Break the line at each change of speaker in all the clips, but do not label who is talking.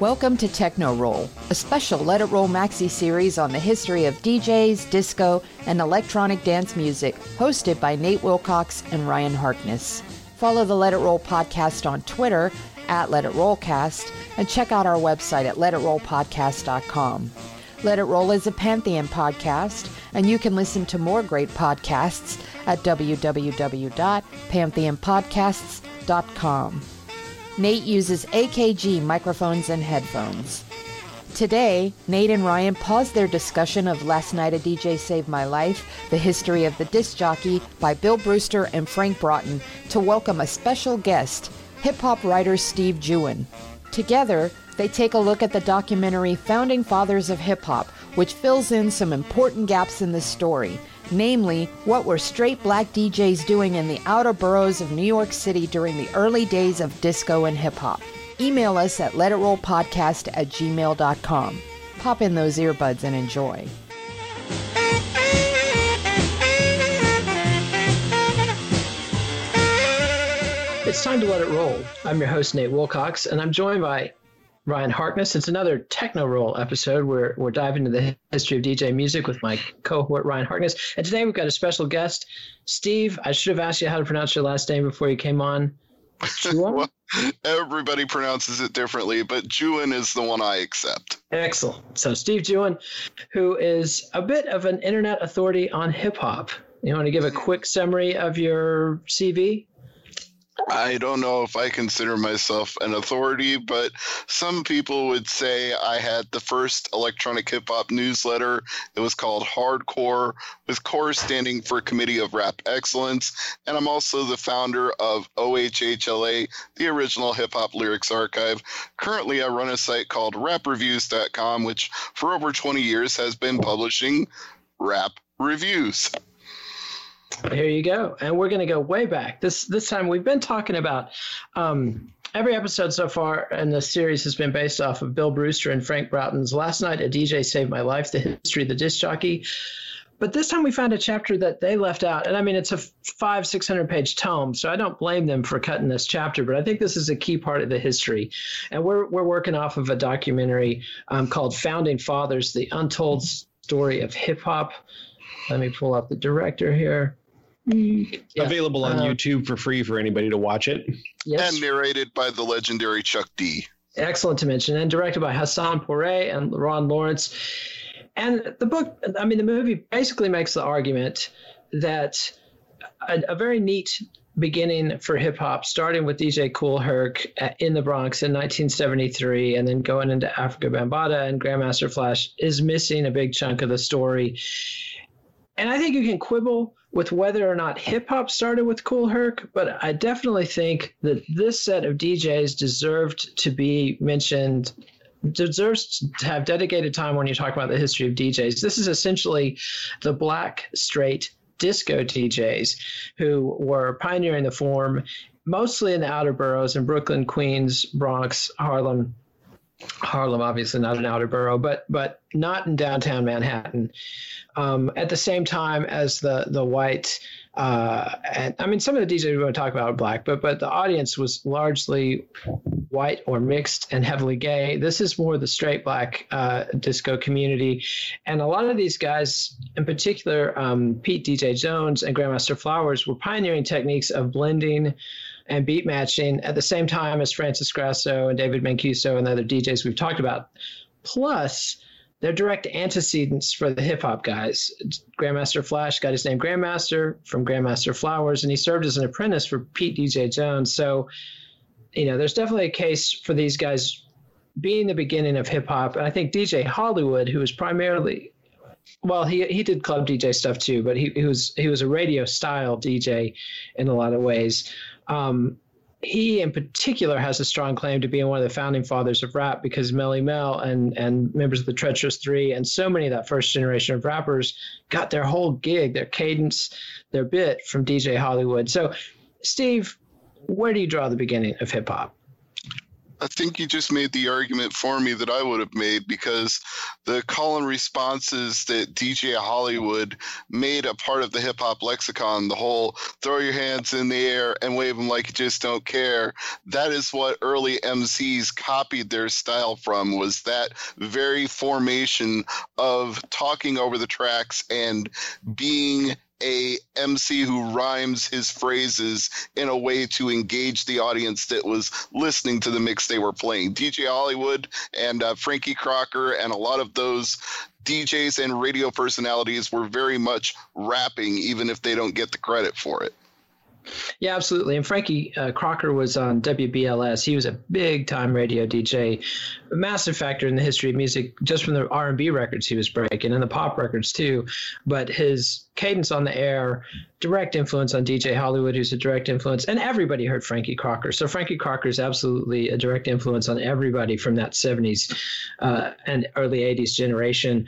Welcome to Techno Roll, a special Let It Roll maxi series on the history of DJs, disco, and electronic dance music, hosted by Nate Wilcox and Ryan Harkness. Follow the Let It Roll podcast on Twitter at Let It Rollcast and check out our website at letitrollpodcast.com. Let It Roll is a Pantheon podcast, and you can listen to more great podcasts at www.pantheonpodcasts.com. Nate uses AKG microphones and headphones. Today, Nate and Ryan pause their discussion of Last Night a DJ Saved My Life, the history of the disc jockey by Bill Brewster and Frank Broughton, to welcome a special guest, hip hop writer Steve Juon. Together, they take a look at the documentary Founding Fathers of Hip Hop, which fills in some important gaps in the story namely, what were straight black DJs doing in the outer boroughs of New York City during the early days of disco and hip hop. Email us at letitrollpodcast at gmail.com. Pop in those earbuds and enjoy.
It's time to let it roll. I'm your host, Nate Wilcox, and I'm joined by Ryan Harkness. It's another Techno Roll episode where we're diving into the history of DJ music with my cohort, Ryan Harkness. And today we've got a special guest, Steve. I should have asked you how to pronounce your last name before you came on.
well, everybody pronounces it differently, but Juon is the one I accept.
Excellent. So, Steve Juon, who is a bit of an internet authority on hip hop. You want to give a mm-hmm. quick summary of your CV?
I don't know if I consider myself an authority, but some people would say I had the first electronic hip hop newsletter. It was called Hardcore, with CORE standing for Committee of Rap Excellence. And I'm also the founder of OHHLA, the original hip hop lyrics archive. Currently, I run a site called rapreviews.com, which for over 20 years has been publishing rap reviews.
Here you go. And we're going to go way back. This this time we've been talking about um, every episode so far in the series has been based off of Bill Brewster and Frank Broughton's Last Night a DJ Saved My Life, the history of the disc jockey. But this time we found a chapter that they left out. And I mean, it's a five, 600 page tome. So I don't blame them for cutting this chapter, but I think this is a key part of the history. And we're, we're working off of a documentary um, called Founding Fathers, the untold story of hip hop. Let me pull up the director here.
Yeah. Available on uh, YouTube for free for anybody to watch it.
Yes. And narrated by the legendary Chuck D.
Excellent to mention. And directed by Hassan Pore and Ron Lawrence. And the book, I mean, the movie basically makes the argument that a, a very neat beginning for hip hop, starting with DJ Kool Herc in the Bronx in 1973, and then going into Afrika Bambaataa and Grandmaster Flash, is missing a big chunk of the story. And I think you can quibble with whether or not hip hop started with Kool Herc, but I definitely think that this set of DJs deserved to be mentioned deserves to have dedicated time when you talk about the history of DJs. This is essentially the black straight disco DJs who were pioneering the form mostly in the outer boroughs in Brooklyn, Queens, Bronx, Harlem, Harlem, obviously not an outer borough, but but not in downtown Manhattan. Um, at the same time as the the white, uh, and I mean some of the DJs we want to talk about are black, but but the audience was largely white or mixed and heavily gay. This is more the straight black uh, disco community. And a lot of these guys, in particular, um, Pete DJ Jones and Grandmaster Flowers, were pioneering techniques of blending and beat matching at the same time as Francis Grasso and David Mancuso and the other DJs we've talked about. Plus, they're direct antecedents for the hip hop guys. Grandmaster Flash got his name Grandmaster from Grandmaster Flowers, and he served as an apprentice for Pete DJ Jones. So, you know, there's definitely a case for these guys being the beginning of hip hop. And I think DJ Hollywood, who was primarily well, he he did club DJ stuff too, but he, he was he was a radio style DJ in a lot of ways. Um, he in particular has a strong claim to being one of the founding fathers of rap because Melle Mel and and members of the Treacherous Three and so many of that first generation of rappers got their whole gig, their cadence, their bit from DJ Hollywood. So, Steve, where do you draw the beginning of hip hop?
I think you just made the argument for me that I would have made because the call and responses that DJ Hollywood made a part of the hip hop lexicon, the whole throw your hands in the air and wave them like you just don't care, that is what early MCs copied their style from was that very formation of talking over the tracks and being a MC who rhymes his phrases in a way to engage the audience that was listening to the mix they were playing. DJ Hollywood and uh, Frankie Crocker and a lot of those DJs and radio personalities were very much rapping, even if they don't get the credit for it.
Yeah, absolutely. And Frankie uh, Crocker was on WBLS. He was a big time radio DJ, a massive factor in the history of music, just from the R and B records he was breaking and the pop records too. But his cadence on the air, direct influence on DJ Hollywood, who's a direct influence, and everybody heard Frankie Crocker. So Frankie Crocker is absolutely a direct influence on everybody from that '70s uh, and early '80s generation.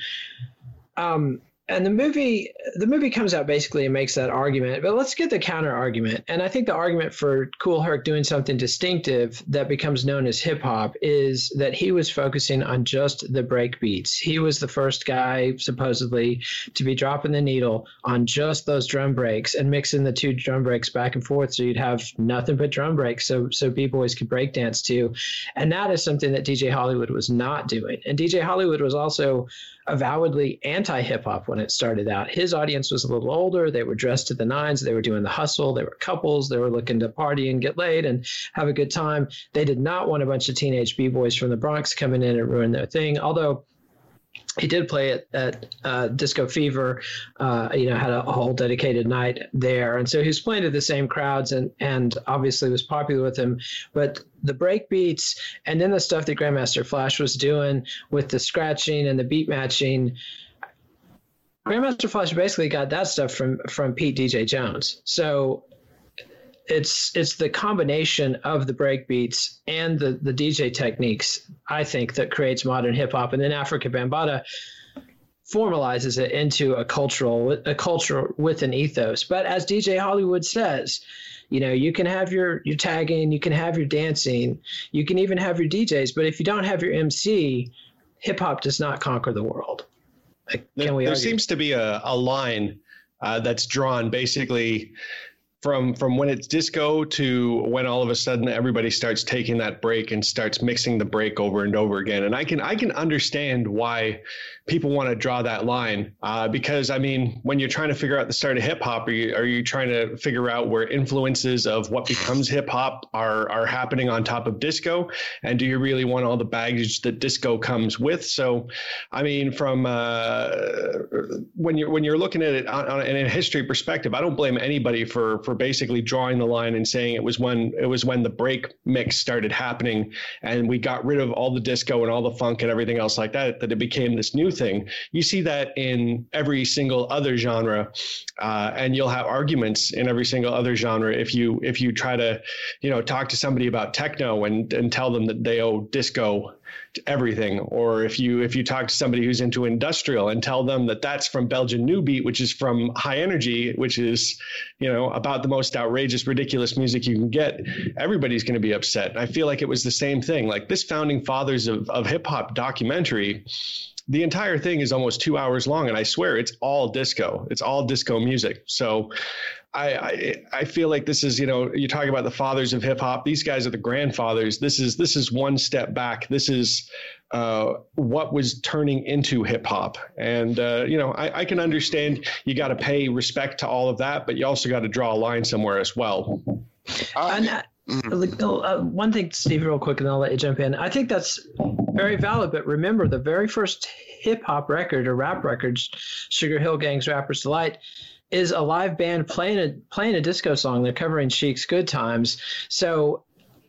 Um, and the movie the movie comes out basically and makes that argument but let's get the counter argument. And i think the argument for kool herc doing something distinctive that becomes known as hip hop is that he was focusing on just the break beats he was the first guy supposedly to be dropping the needle on just those drum breaks and mixing the two drum breaks back and forth so you'd have nothing but drum breaks so so b-boys could break dance too and that is something that dj hollywood was not doing. And dj hollywood was also avowedly anti hip hop when it started out. His audience was a little older. They were dressed to the nines. They were doing the hustle. They were couples. They were looking to party and get laid and have a good time. They did not want a bunch of teenage b boys from the Bronx coming in and ruin their thing. Although he did play at, at uh, Disco Fever, uh, you know, had a, whole dedicated night there. And so he was playing to the same crowds and, and obviously was popular with him. But the break beats and then the stuff that Grandmaster Flash was doing with the scratching and the beat matching, Grandmaster Flash basically got that stuff from, from Pete DJ Jones. So it's it's the combination of the break beats and the the DJ techniques I think that creates modern hip hop, and then Afrika Bambaataa formalizes it into a cultural a culture with an ethos. But as DJ Hollywood says, you know, you can have your your tagging, you can have your dancing, you can even have your DJs, but if you don't have your MC, hip hop does not conquer the world.
Like, there, there seems to be a, a line uh, that's drawn basically from from when it's disco to when all of a sudden everybody starts taking that break and starts mixing the break over and over again. And i can i can understand why people want to draw that line uh, because I mean, when you're trying to figure out the start of hip hop, are you, are you trying to figure out where influences of what becomes hip hop are are happening on top of disco, and do you really want all the baggage that disco comes with? So, I mean, from uh, when you're when you're looking at it on, on, in a history perspective, I don't blame anybody for for basically drawing the line and saying it was when it was when the break mix started happening and we got rid of all the disco and all the funk and everything else like that that it became this new thing. You see that in every single other genre, uh, and you'll have arguments in every single other genre if you if you try to, you know, talk to somebody about techno and and tell them that they owe disco everything. Or if you if you talk to somebody who's into industrial and tell them that that's from belgian new beat which is from high energy which is you know about the most outrageous ridiculous music you can get everybody's going to be upset. I feel like it was the same thing. Like this founding fathers of, of hip-hop documentary the entire thing is almost two hours long, and I swear it's all disco. It's all disco music. So I, I, I feel like this is you know you talk about the fathers of hip hop. These guys are the grandfathers. This is this is one step back. This is uh, what was turning into hip hop. And uh, you know I, I can understand you got to pay respect to all of that, but you also got to draw a line somewhere as well.
Uh, mm-hmm. uh, one thing, Steve, real quick, and I'll let you jump in. I think that's very valid. But remember, the very first hip hop record or rap records, Sugar Hill Gang's "Rapper's Delight." is a live band playing a playing a disco song. They're covering Chic's "Good Times." So,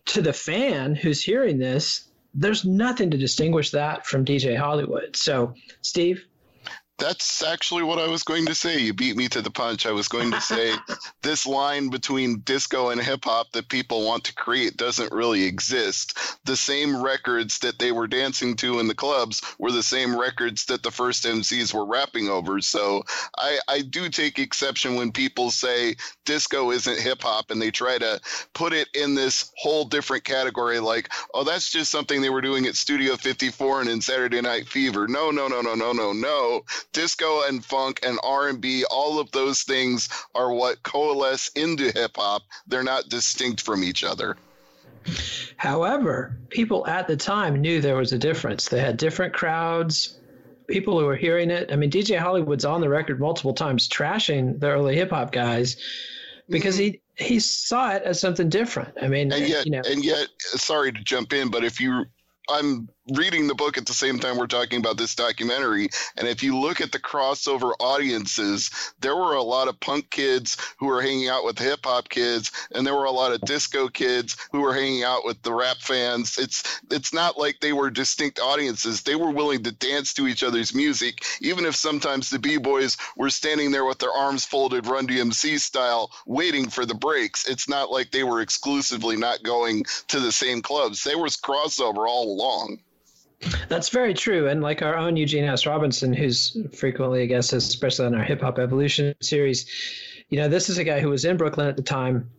to the fan who's hearing this, there's nothing to distinguish that from DJ Hollywood. So, Steve,
that's actually what I was going to say. You beat me to the punch. I was going to say this line between disco and hip hop that people want to create doesn't really exist. The same records that they were dancing to in the clubs were the same records that the first MCs were rapping over. So I, I do take exception when people say disco isn't hip hop and they try to put it in this whole different category like, oh, that's just something they were doing at Studio 54 and in Saturday Night Fever. No, no, no, no, no, no, no disco and funk and R&B, all of those things are what coalesce into hip hop. They're not distinct from each other.
However, people at the time knew there was a difference. They had different crowds, people who were hearing it. I mean, DJ Hollywood's on the record multiple times trashing the early hip hop guys because mm-hmm. he he saw it as something different. I mean,
and yet,
you know,
and yet, sorry to jump in, but if you I'm reading the book at the same time we're talking about this documentary. And if you look at the crossover audiences, there were a lot of punk kids who were hanging out with hip hop kids, and there were a lot of disco kids who were hanging out with the rap fans. It's it's not like they were distinct audiences. They were willing to dance to each other's music, even if sometimes the b-boys were standing there with their arms folded, Run DMC style, waiting for the breaks. It's not like they were exclusively not going to the same clubs. They was crossover all along.
That's very true. And like our own Eugene S. Robinson, who's frequently a guest, especially on our Hip Hop Evolution series, you know, this is a guy who was in Brooklyn at the time,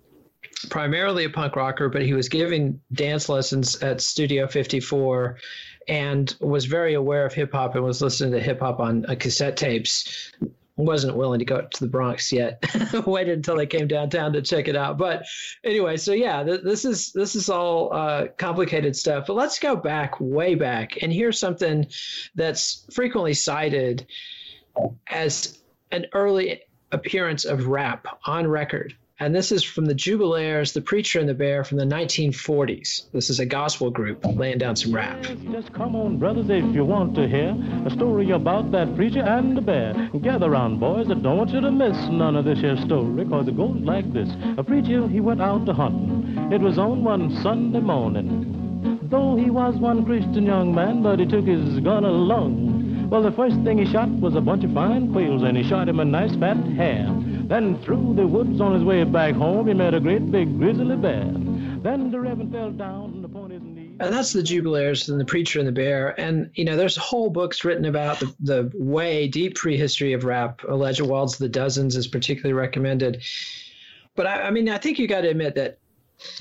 primarily a punk rocker, but he was giving dance lessons at Studio 54 and was very aware of hip hop and was listening to hip hop on uh, cassette tapes wasn't willing to go to the Bronx yet. Waited until they came downtown to check it out. But anyway, so yeah, th- this is this is all uh, complicated stuff. But let's go back, way back, and here's something that's frequently cited as an early appearance of rap on record and this is from the Jubalaires, the Preacher and the Bear from the 1940s. This is a gospel group laying down some rap.
Just come on, brothers, if you want to hear a story about that preacher and the bear. Gather round, boys, I don't want you to miss none of this here story, cause it goes like this. A preacher, he went out to hunting. It was on one Sunday morning. Though he was one Christian young man, but he took his gun along. Well, the first thing he shot was a bunch of fine quails, and he shot him a nice fat hare. Then through the woods on his way back home, he met a great big grizzly bear. Then the Reverend fell down upon his knees.
And that's the Jubalaires and the Preacher and the Bear. And, you know, there's whole books written about the, the way deep prehistory of rap. Elijah Wald's The Dozens is particularly recommended. But I, I mean, I think you got to admit that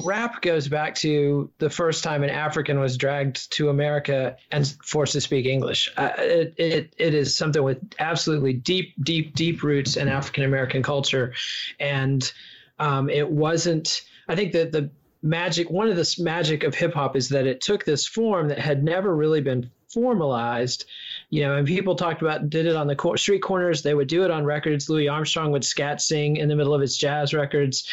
rap goes back to the first time an African was dragged to America and forced to speak English. Uh, it, it, it is something with absolutely deep, deep, deep roots in African American culture. And um, it wasn't, I think that the magic, one of the magic of hip hop is that it took this form that had never really been formalized you know and people talked about did it on the street corners they would do it on records louis armstrong would scat sing in the middle of his jazz records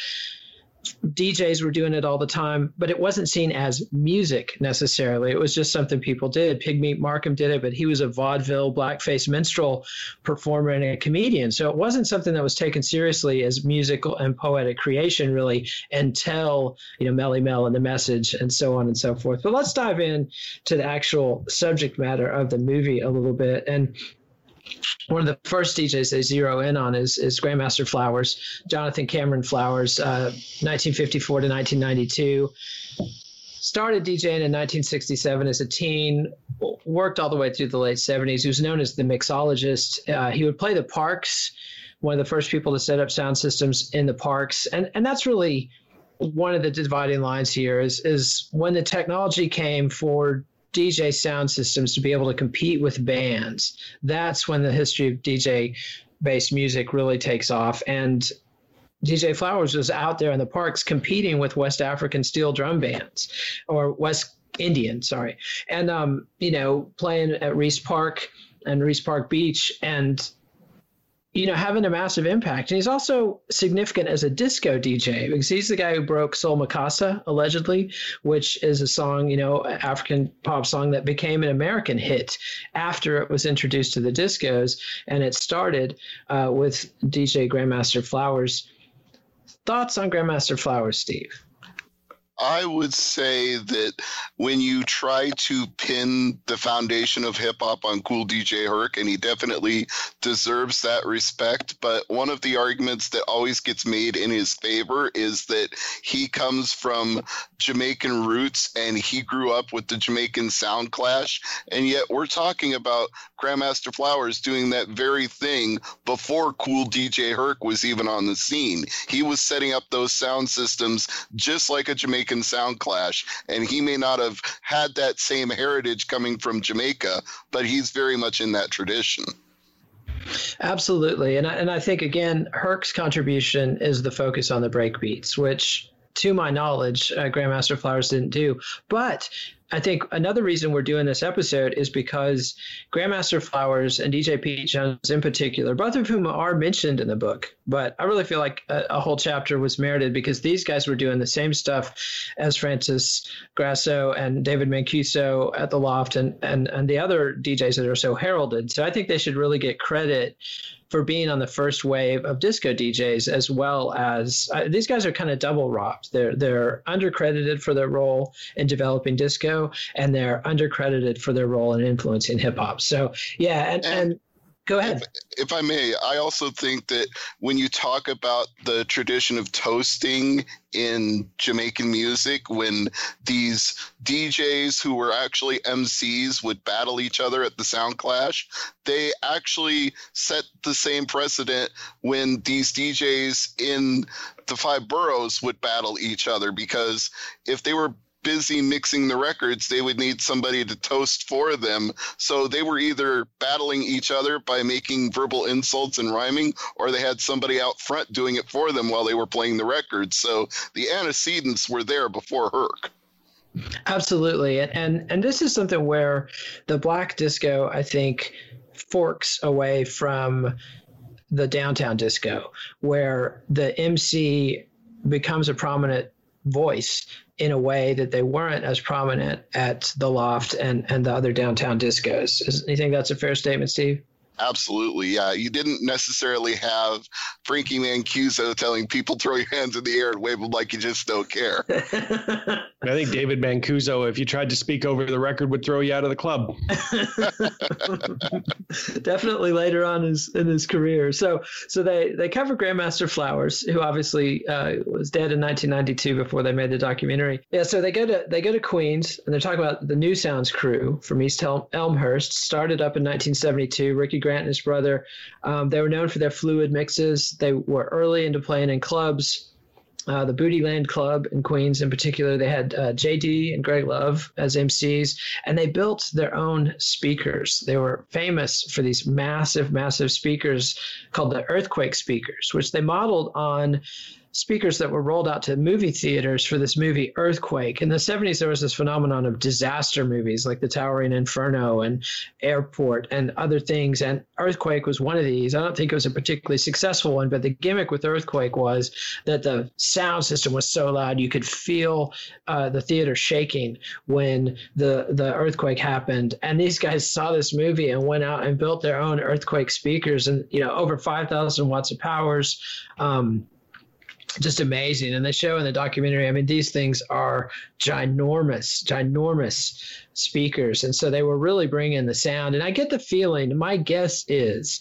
DJs were doing it all the time, but it wasn't seen as music necessarily. It was just something people did. Pigmeat Markham did it, but he was a vaudeville blackface minstrel performer and a comedian. So it wasn't something that was taken seriously as musical and poetic creation really until, you know, Melle Mel and the message and so on and so forth. But let's dive in to the actual subject matter of the movie a little bit. And one of the first DJs they zero in on is, is Grandmaster Flowers, Jonathan Cameron Flowers, uh, 1954 to 1992. Started DJing in 1967 as a teen, worked all the way through the late 70s. He was known as the mixologist. Uh, he would play the parks, one of the first people to set up sound systems in the parks. And, and that's really one of the dividing lines here is, is when the technology came for DJ sound systems to be able to compete with bands. That's when the history of DJ based music really takes off. And DJ Flowers was out there in the parks competing with West African steel drum bands or West Indian, sorry. And, um, you know, playing at Riis Park and Riis Park Beach and you know, having a massive impact. And he's also significant as a disco DJ because he's the guy who broke Soul Makossa, allegedly, which is a song, you know, African pop song that became an American hit after it was introduced to the discos. And it started uh, with DJ Grandmaster Flowers. Thoughts on Grandmaster Flowers, Steve?
I would say that when you try to pin the foundation of hip hop on Kool DJ Herc, and he definitely deserves that respect, but one of the arguments that always gets made in his favor is that he comes from Jamaican roots and he grew up with the Jamaican sound clash. And yet we're talking about Grandmaster Flowers doing that very thing before Kool DJ Herc was even on the scene. He was setting up those sound systems just like a Jamaican sound clash, and he may not have had that same heritage coming from Jamaica, but he's very much in that tradition.
Absolutely, and I, and I think again, Herc's contribution is the focus on the breakbeats, which to my knowledge, uh, Grandmaster Flowers didn't do. But I think another reason we're doing this episode is because Grandmaster Flowers and DJ Pete Jones, in particular, both of whom are mentioned in the book, but I really feel like a, a, whole chapter was merited because these guys were doing the same stuff as Francis Grasso and David Mancuso at the Loft and, and, and the other DJs that are so heralded. So I think they should really get credit for being on the first wave of disco DJs, as well as uh, these guys are kind of double robbed. They're they're undercredited for their role in developing disco, and they're undercredited for their role in influencing hip hop. So yeah, and, and, and Go ahead.
If, if, I may, I also think that when you talk about the tradition of toasting in Jamaican music, when these DJs who were actually MCs would battle each other at the Sound Clash, they actually set the same precedent when these DJs in the five boroughs would battle each other because if they were busy mixing the records, they would need somebody to toast for them. So they were either battling each other by making verbal insults and rhyming, or they had somebody out front doing it for them while they were playing the records. So the antecedents were there before Herc.
Absolutely. And, and and this is something where the black disco, I think, forks away from the downtown disco, where the MC becomes a prominent voice in a way that they weren't as prominent at the loft and, and the other downtown discos. Is, you think that's a fair statement, Steve?
Absolutely, yeah. You didn't necessarily have Frankie Mancuso telling people throw your hands in the air and wave them like you just don't care.
I think David Mancuso, if you tried to speak over the record, would throw you out of the club.
Definitely later on in his, in his career. So, so they they cover Grandmaster Flowers, who obviously uh, was dead in 1992 before they made the documentary. Yeah, so they go to they go to Queens and they're talking about the New Sounds crew from East Elmhurst, started up in 1972. Ricky Grant and his brother. Um, they were known for their fluid mixes. They were early into playing in clubs. Uh, the Bootyland Club in Queens, in particular, they had uh, JD and Greg Love as MCs, and they built their own speakers. They were famous for these massive, massive speakers called the Earthquake speakers, which they modeled on speakers that were rolled out to movie theaters for this movie Earthquake. In the 70s, there was this phenomenon of disaster movies like The Towering Inferno and Airport and other things. And Earthquake was one of these. I don't think it was a particularly successful one, but the gimmick with Earthquake was that the sound system was so loud you could feel uh, the theater shaking when the, the earthquake happened. And these guys saw this movie and went out and built their own Earthquake speakers and, you know, over 5,000 watts of powers. Um, just amazing. And they show in the documentary, I mean, these things are ginormous, ginormous speakers. And so they were really bringing the sound. And I get the feeling, my guess is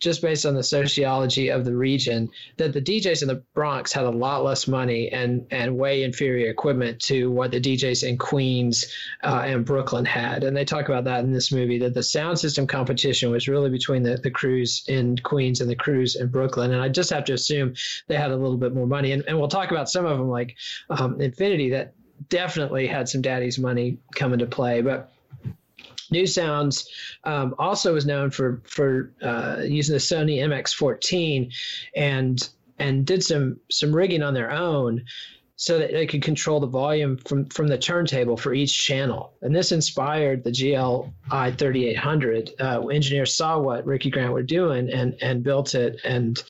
just based on the sociology of the region, that the DJs in the Bronx had a lot less money and and way inferior equipment to what the DJs in Queens uh, and Brooklyn had. And they talk about that in this movie that the sound system competition was really between the, the crews in Queens and the crews in Brooklyn. And I just have to assume they had a little bit more money. And, and we'll talk about some of them like um, Infinity that definitely had some daddy's money come into play. But New Sounds um, also was known for for uh, using the Sony MX14 and and did some some rigging on their own so that they could control the volume from from the turntable for each channel. And this inspired the GLI 3800. Uh, engineers saw what Ricky Grant were doing and and built it and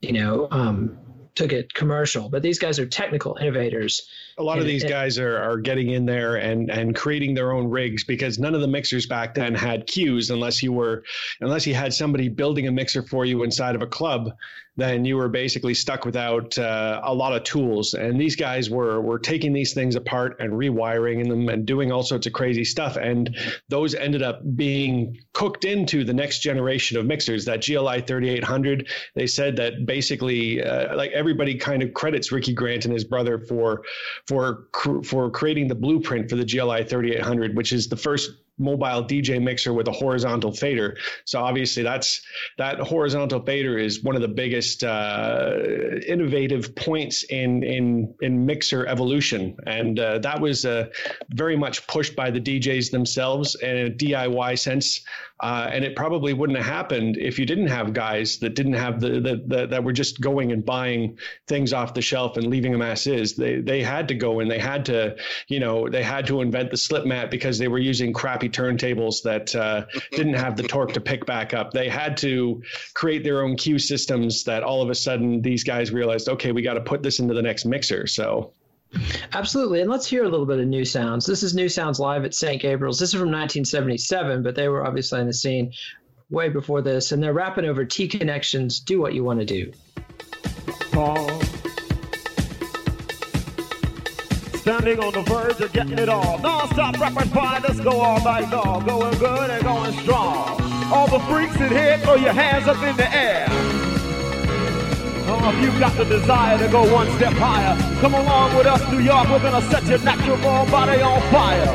you know um, took it commercial. But these guys are technical innovators
a lot of these guys are, are getting in there and and creating their own rigs because none of the mixers back then had cues unless you were unless you had somebody building a mixer for you inside of a club then you were basically stuck without uh, a lot of tools. And these guys were were taking these things apart and rewiring them and doing all sorts of crazy stuff. And those ended up being cooked into the next generation of mixers. That GLI 3800 they said that basically uh, like everybody kind of credits Ricky Grant and his brother for for for creating the blueprint for the GLI 3800, which is the first mobile DJ mixer with a horizontal fader. So obviously that's that horizontal fader is one of the biggest uh, innovative points in in in mixer evolution, and uh, that was uh, very much pushed by the DJs themselves in a DIY sense. Uh, and it probably wouldn't have happened if you didn't have guys that didn't have the, the, the, that were just going and buying things off the shelf and leaving them as is. They they had to go and they had to you know they had to invent the slip mat because they were using crappy turntables that uh, didn't have the torque to pick back up. They had to create their own cue systems that all of a sudden these guys realized, okay, we got to put this into the next mixer. So
Absolutely. And let's hear a little bit of New Sounds. This is New Sounds Live at St. Gabriel's. This is from 1977, but they were obviously on the scene way before this. And they're rapping over T Connections, Do What You Want to Do. Paul.
Standing on the verge of getting it all. Non-stop rappers fine, let's go all night long. Going good and going strong. All the freaks in here, throw your hands up in the air. If you've got the desire to go one step higher, come along with us, New York. We're gonna set your natural body on fire.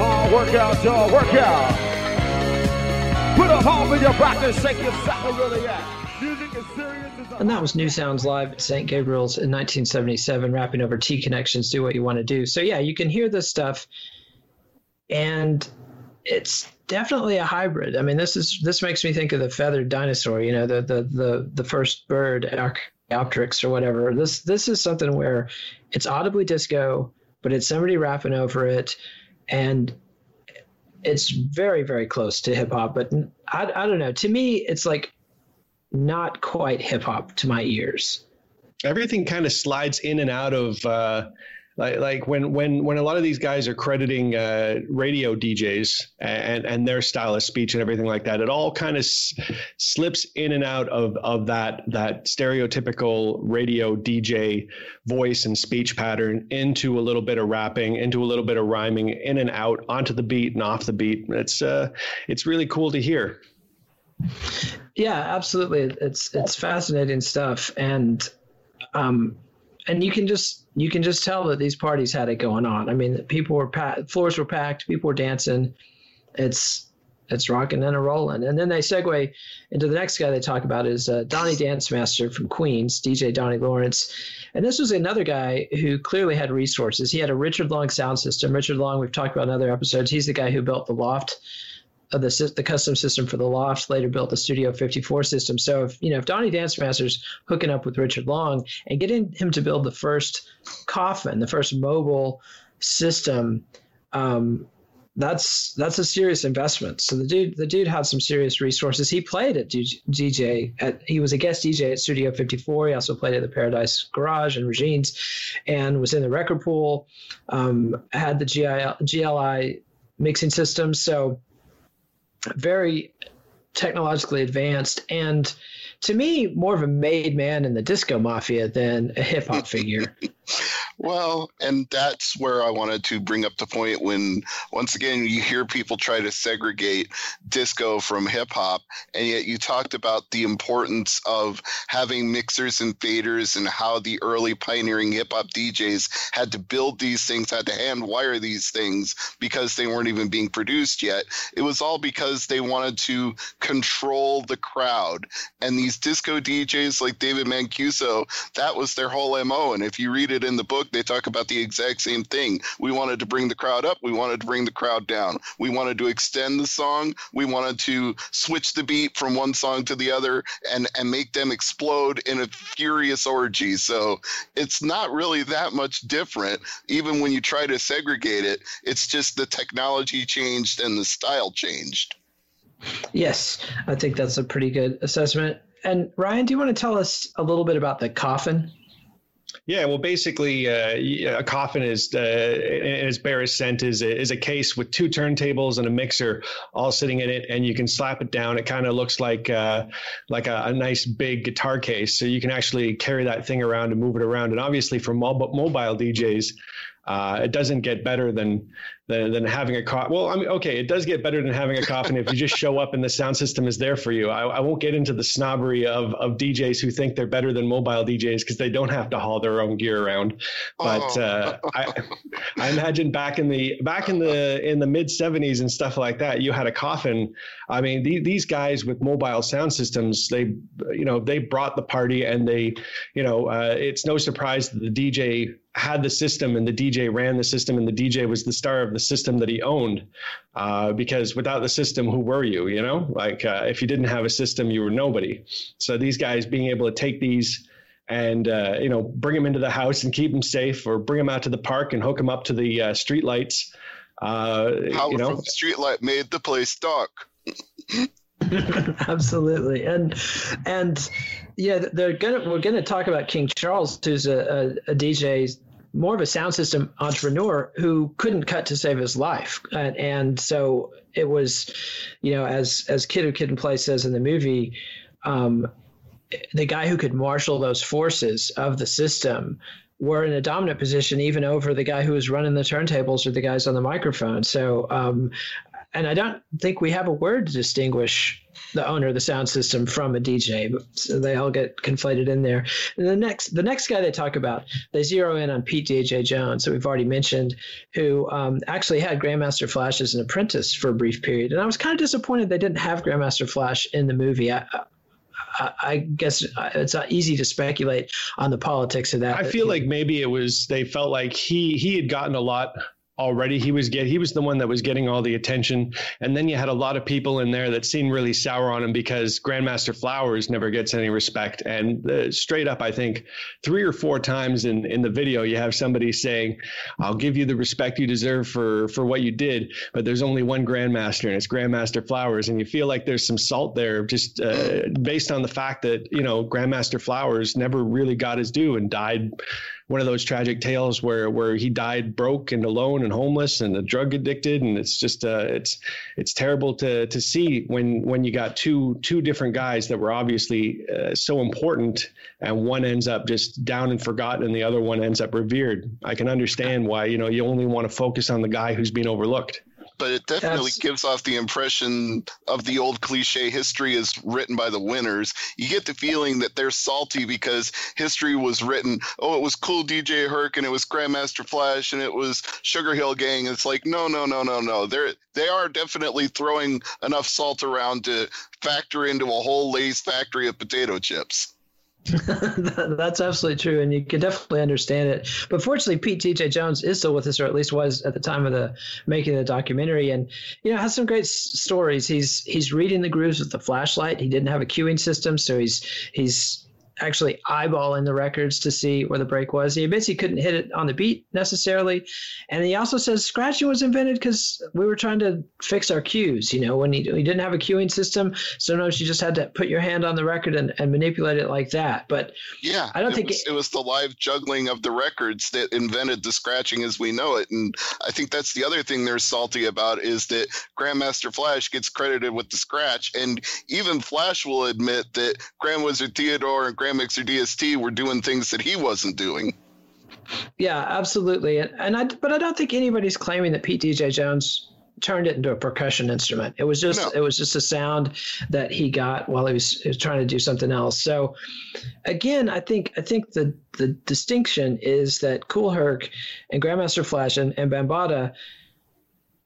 Oh, work out, y'all, work out. Put a home in your back and shake really. Music is serious.
And that was New Sounds Live at St. Gabriel's in 1977, rapping over T Connections, Do What You Want to Do. So, yeah, you can hear this stuff. And it's definitely a hybrid. I mean, this is this makes me think of the feathered dinosaur. You know, the the the the first bird, Archaeopteryx or whatever. This this is something where it's audibly disco, but it's somebody rapping over it, and it's very very close to hip hop. But I I don't know. To me, it's like not quite hip hop to my ears.
Everything kind of slides in and out of. Uh like like when when when a lot of these guys are crediting uh, radio DJs and and their style of speech and everything like that, it all kind of s- slips in and out of of that that stereotypical radio DJ voice and speech pattern into a little bit of rapping, into a little bit of rhyming, in and out, onto the beat and off the beat. It's uh, it's really cool to hear.
Yeah, absolutely. It's it's fascinating stuff, and um, and you can just you can just tell that these parties had it going on. I mean, people were packed, floors were packed, people were dancing. It's it's rocking and a rolling. And then they segue into the next guy they talk about is uh, Donnie Dance Master from Queens, DJ Donnie Lawrence. And this was another guy who clearly had resources. He had a Richard Long sound system. Richard Long, we've talked about in other episodes. He's the guy who built the Loft of the the custom system for the loft later built the studio 54 system. So if you know if donnie dance masters hooking up with richard long and getting him to build the first coffin the first mobile system um, that's that's a serious investment. So the dude the dude had some serious resources. He played at dj at he was a guest dj at studio 54 he also played at the paradise garage and regine's and was in the record pool um, had the GI, gli mixing system. So very technologically advanced and to me more of a made man in the disco mafia than a hip hop figure.
Well, and that's where I wanted to bring up the point when, once again, you hear people try to segregate disco from hip hop, and yet you talked about the importance of having mixers and faders and how the early pioneering hip hop DJs had to build these things, had to hand wire these things because they weren't even being produced yet. It was all because they wanted to control the crowd. And these disco DJs like David Mancuso, that was their whole MO. And if you read it in the book, book, they talk about the exact same thing. We wanted to bring the crowd up. We wanted to bring the crowd down. We wanted to extend the song. We wanted to switch the beat from one song to the other and, and make them explode in a furious orgy. So it's not really that much different, even when you try to segregate it. It's just the technology changed and the style changed.
Yes, I think that's a pretty good assessment. And Ryan, do you want to tell us a little bit about the coffin?
Yeah, well, basically, uh, a coffin is, uh, in its barest is a, is a case with two turntables and a mixer all sitting in it, and you can slap it down. It kind of looks like uh, like a, a, nice big guitar case, so you can actually carry that thing around and move it around. And obviously, for mobile, mobile DJs, uh, it doesn't get better than than, than having a coffin. Well, I mean, okay, it does get better than having a coffin if you just show up and the sound system is there for you. I, I won't get into the snobbery of of DJs who think they're better than mobile DJs because they don't have to haul their own gear around. But oh. uh, I, I imagine back in the back in the in the mid '70s and stuff like that, you had a coffin. I mean, the, these guys with mobile sound systems, they you know they brought the party and they you know uh, it's no surprise that the DJ had the system and the DJ ran the system and the DJ was the star of the system that he owned. Uh, because without the system, who were you? You know, like uh, if you didn't have a system, you were nobody. So these guys being able to take these and uh, you know bring them into the house and keep them safe, or bring them out to the park and hook them up to the uh, street lights.
Uh, Power you know, street light made the place dark.
Absolutely, and and yeah, they're gonna we're gonna talk about King Charles, who's a, a, a DJ more of a sound system entrepreneur who couldn't cut to save his life, and, and so it was, you know, as as Kid Who Kid Play says in the movie, um, the guy who could marshal those forces of the system were in a dominant position even over the guy who was running the turntables or the guys on the microphone. So, um, and I don't think we have a word to distinguish the owner of the sound system from a DJ. So they all get conflated in there. And the next, the next guy they talk about, they zero in on Pete DJ Jones, that we've already mentioned, who um, actually had Grandmaster Flash as an apprentice for a brief period. And I was kind of disappointed they didn't have Grandmaster Flash in the movie. I, I guess it's easy to speculate on the politics of that.
I feel like maybe it was they felt like he he had gotten a lot already. He was get he was the one that was getting all the attention, and then you had a lot of people in there that seemed really sour on him because Grandmaster Flowers never gets any respect. And uh, straight up, I think three or four times in in the video, you have somebody saying, "I'll give you the respect you deserve for for what you did," but there's only one Grandmaster, and it's Grandmaster Flowers, and you feel like there's some salt there, just uh, based on the fact that you know Grandmaster Flowers never really got his due and died one of those tragic tales where where he died broke and alone and homeless and drug addicted and it's just uh, it's it's terrible to to see when when you got two two different guys that were obviously uh, so important and one ends up just down and forgotten and the other one ends up revered. I can understand why you know you only want to focus on the guy who's being overlooked
but it definitely That's... gives off the impression of the old cliche history is written by the winners. You get the feeling that they're salty because history was written, oh, it was Kool DJ Herc and it was Grandmaster Flash and it was Sugar Hill Gang. It's like, no, no, no, no, no. They're they are definitely throwing enough salt around to factor into a whole Lay's factory of potato chips.
That's absolutely true, and you can definitely understand it. But fortunately, Pete DJ Jones is still with us, or at least was at the time of the making of the documentary, and you know has some great s- stories. He's he's reading the grooves with the flashlight. He didn't have a cueing system, so he's he's actually eyeballing the records to see where the break was. He admits he couldn't hit it on the beat necessarily. And he also says scratching was invented because we were trying to fix our cues. You know, when he, he didn't have a cueing system, sometimes you just had to put your hand on the record and, and manipulate it like that. But
yeah, I don't it think was, it, it was the live juggling of the records that invented the scratching as we know it. And I think that's the other thing they're salty about is that Grandmaster Flash gets credited with the scratch. And even Flash will admit that Grand Wizard Theodore and Grand Grand Mixer DST were doing things that he wasn't doing.
Yeah, absolutely. And, and I, but I don't think anybody's claiming that Pete DJ Jones turned it into a percussion instrument. It was just no. it was just a sound that he got while he was, he was, trying to do something else. So again, I think I think the the distinction is that Kool Herc and Grandmaster Flash and, and Bambaataa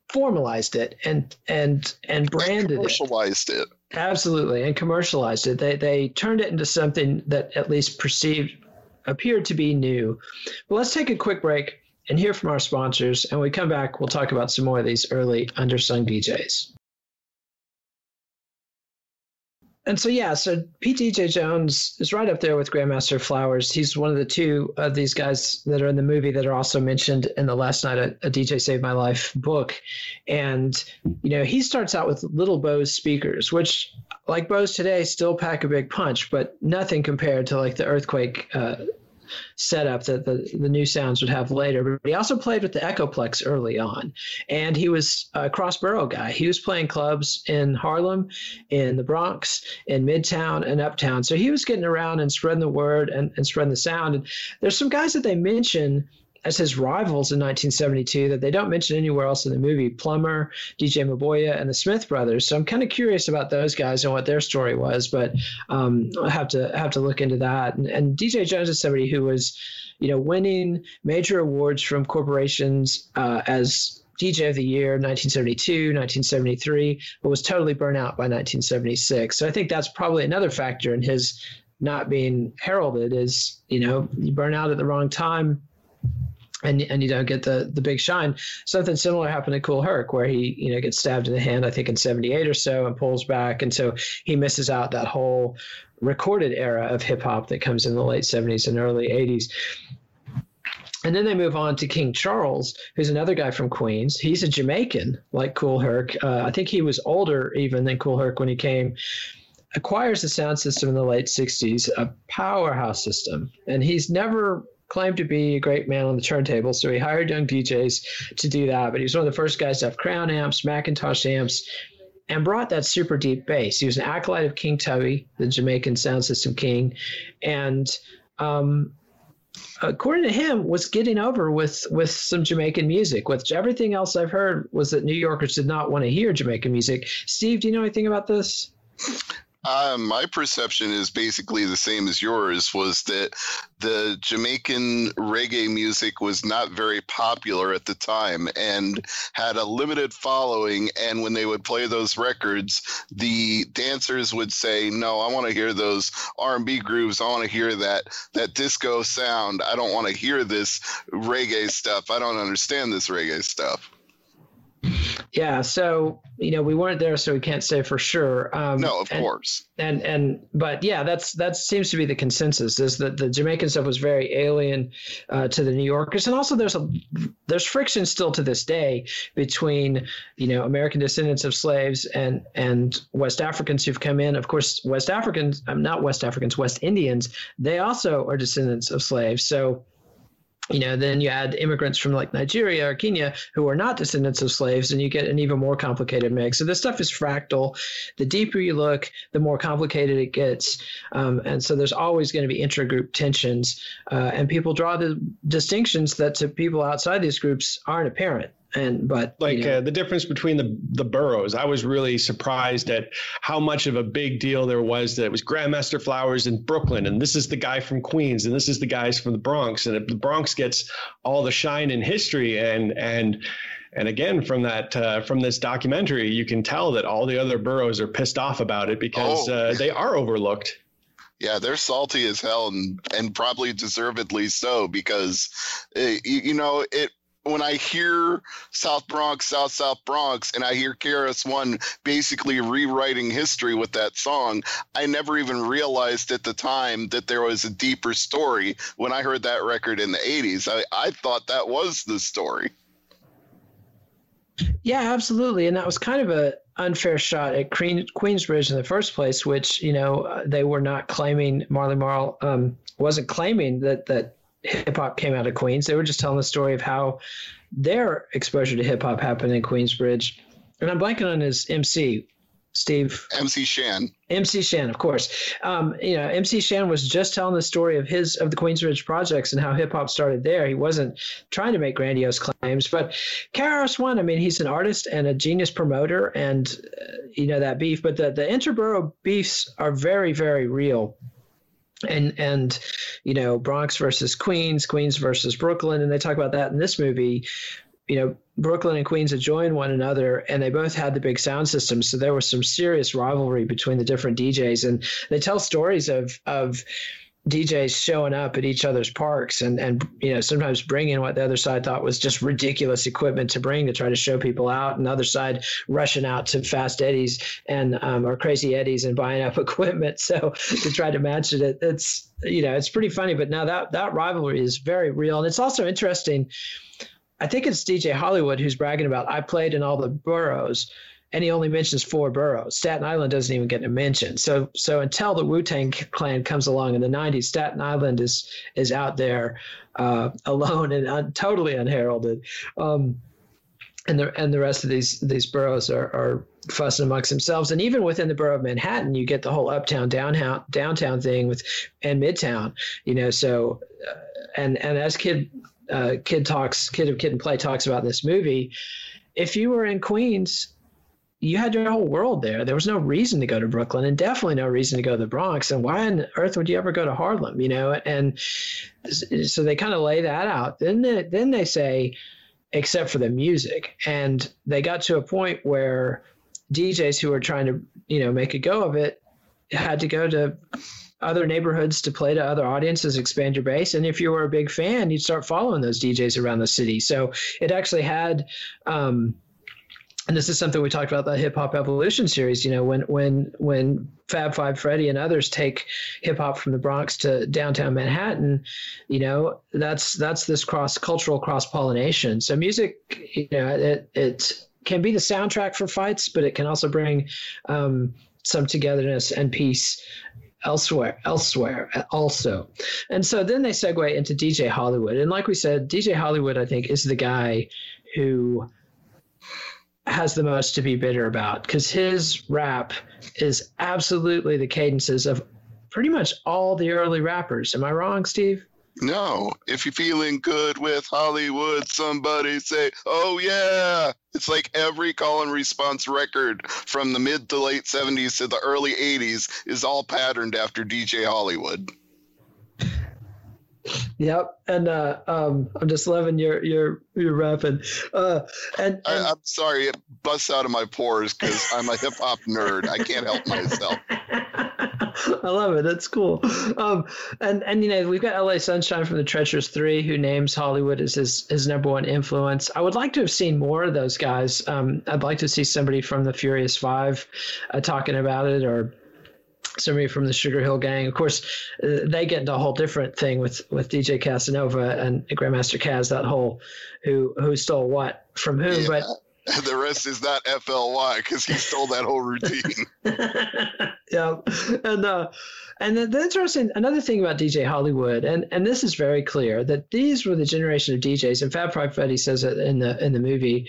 formalized it and and and branded
and commercialized
it.
it.
Absolutely, and commercialized it. They they turned it into something that at least perceived appeared to be new. But let's take a quick break and hear from our sponsors. And when we come back, we'll talk about some more of these early undersung DJs. And so, yeah, so Pete DJ Jones is right up there with Grandmaster Flowers. He's one of the two of these guys that are in the movie that are also mentioned in the Last Night a, a DJ Saved My Life book. And, you know, he starts out with little Bose speakers, which, like Bose today, still pack a big punch, but nothing compared to like the Earthquake uh, setup that the, the new sounds would have later. But he also played with the Echoplex early on. And he was a cross borough guy. He was playing clubs in Harlem, in the Bronx, in Midtown, and Uptown. So he was getting around and spreading the word and, and spreading the sound. And there's some guys that they mention as his rivals in 1972 that they don't mention anywhere else in the movie Plummer, DJ Maboya, and the Smith brothers. So I'm kind of curious about those guys and what their story was, but um, I have to have to look into that. And, and DJ Jones is somebody who was, you know, winning major awards from corporations uh, as DJ of the Year 1972, 1973, but was totally burnt out by 1976. So I think that's probably another factor in his not being heralded is, you know, you burn out at the wrong time and and you don't get the the big shine. Something similar happened to Kool Herc, where he you know gets stabbed in the hand, I think in '78 or so, and pulls back, and so he misses out that whole recorded era of hip hop that comes in the late '70s and early '80s. And then they move on to King Charles, who's another guy from Queens. He's a Jamaican, like Kool Herc. Uh, I think he was older even than Kool Herc when he came acquires a sound system in the late 60s, a powerhouse system. And he's never claimed to be a great man on the turntable, so he hired young DJs to do that. But he was one of the first guys to have crown amps, McIntosh amps, and brought that super deep bass. He was an acolyte of King Tubby, the Jamaican sound system king, and um, according to him, was getting over with with some Jamaican music. Which everything else I've heard was that New Yorkers did not want to hear Jamaican music. Steve, do you know anything about this?
Uh, my perception is basically the same as yours was that the Jamaican reggae music was not very popular at the time and had a limited following. And when they would play those records, the dancers would say, "No, I want to hear those R&B grooves. I want to hear that that disco sound. I don't want to hear this reggae stuff. I don't understand this reggae stuff."
Yeah, so you know we weren't there, so we can't say for sure.
Um, no, of
and,
course.
And and but yeah, that's that seems to be the consensus is that the Jamaican stuff was very alien uh, to the New Yorkers, and also there's a there's friction still to this day between you know American descendants of slaves and and West Africans who've come in. Of course, West Africans, I'm um, not West Africans, West Indians, they also are descendants of slaves. So you know, then you add immigrants from like Nigeria or Kenya who are not descendants of slaves, and you get an even more complicated mix. So this stuff is fractal. The deeper you look, the more complicated it gets, um, and so there's always going to be intragroup tensions, uh, and people draw the distinctions that to people outside these groups aren't apparent and but
like you know. uh, the difference between the the boroughs i was really surprised at how much of a big deal there was that it was grandmaster flowers in brooklyn and this is the guy from queens and this is the guys from the bronx and the bronx gets all the shine in history and and and again from that uh, from this documentary you can tell that all the other boroughs are pissed off about it because oh. uh, they are overlooked
yeah, they're salty as hell, and and probably deservedly so because, uh, you, you know, it when I hear South Bronx, South South Bronx, and I hear KRS One basically rewriting history with that song, I never even realized at the time that there was a deeper story. When I heard that record in the '80s, I, I thought that was the story.
Yeah, absolutely, and that was kind of a unfair shot at Queen, Queensbridge in the first place, which you know they were not claiming. Marley Marl um, wasn't claiming that that hip hop came out of Queens. They were just telling the story of how their exposure to hip hop happened in Queensbridge. And I'm blanking on his MC, Steve.
MC Shan.
MC Shan, of course. Um, you know, MC Shan was just telling the story of his of the Queensbridge projects and how hip hop started there. He wasn't trying to make grandiose claims, but KRS One. I mean, he's an artist and a genius promoter, and uh, you know that beef. But the the interborough beefs are very very real and and you know Bronx versus Queens, Queens versus Brooklyn, and they talk about that in this movie. You know, Brooklyn and Queens adjoined one another, and they both had the big sound systems, so there was some serious rivalry between the different DJs, and they tell stories of of DJs showing up at each other's parks and and you know sometimes bringing what the other side thought was just ridiculous equipment to bring to try to show people out, and the other side rushing out to Fast Eddie's and um, or Crazy Eddie's and buying up equipment so to try to match it. It's you know it's pretty funny, but now that that rivalry is very real, and it's also interesting. I think it's DJ Hollywood who's bragging about I played in all the boroughs and he only mentions four boroughs. Staten Island doesn't even get a mention. So so until the Wu Tang Clan comes along in the '90s, Staten Island is is out there uh, alone and un, totally unheralded. Um, and the and the rest of these these boroughs are, are fussing amongst themselves. And even within the borough of Manhattan, you get the whole uptown downtown downtown thing with and midtown. You know, so uh, and and as kid uh, kid talks kid of kid and play talks about this movie, if you were in Queens you had your whole world there. There was no reason to go to Brooklyn and definitely no reason to go to the Bronx. And why on earth would you ever go to Harlem? You know, and so they kind of lay that out. Then they, then they say, except for the music. And they got to a point where DJs who were trying to, you know, make a go of it had to go to other neighborhoods to play to other audiences, expand your base. And if you were a big fan, you'd start following those DJs around the city. So it actually had, um, and this is something we talked about the hip hop evolution series. You know, when when when Fab Five Freddy and others take hip hop from the Bronx to downtown Manhattan, you know, that's that's this cross cultural cross pollination. So music, you know, it it can be the soundtrack for fights, but it can also bring um, some togetherness and peace elsewhere elsewhere also and so then they segue into dj hollywood and like we said dj hollywood i think is the guy who has the most to be bitter about because his rap is absolutely the cadences of pretty much all the early rappers. Am I wrong, Steve?
No. If you're feeling good with Hollywood, somebody say, oh, yeah. It's like every call and response record from the mid to late 70s to the early 80s is all patterned after DJ Hollywood.
Yep, and uh, um, I'm just loving your your your rapping. Uh, and, and
I, am sorry, it busts out of my pores because I'm a hip hop nerd. I can't help myself.
I love it. That's cool. Um, and and you know we've got L.A. Sunshine from the Treacherous Three, who names Hollywood as his his number one influence. I would like to have seen more of those guys. Um, I'd like to see somebody from the Furious Five uh, talking about it, or somebody from the Sugar Hill Gang. Of course, uh, they get into a whole different thing with with DJ Casanova and Grandmaster Caz. That whole who who stole what from whom, yeah. but.
The rest is not FLY because he stole that whole routine.
yeah, and uh, and the, the interesting another thing about DJ Hollywood, and and this is very clear that these were the generation of DJs, and Fab Five Freddy says it in the in the movie.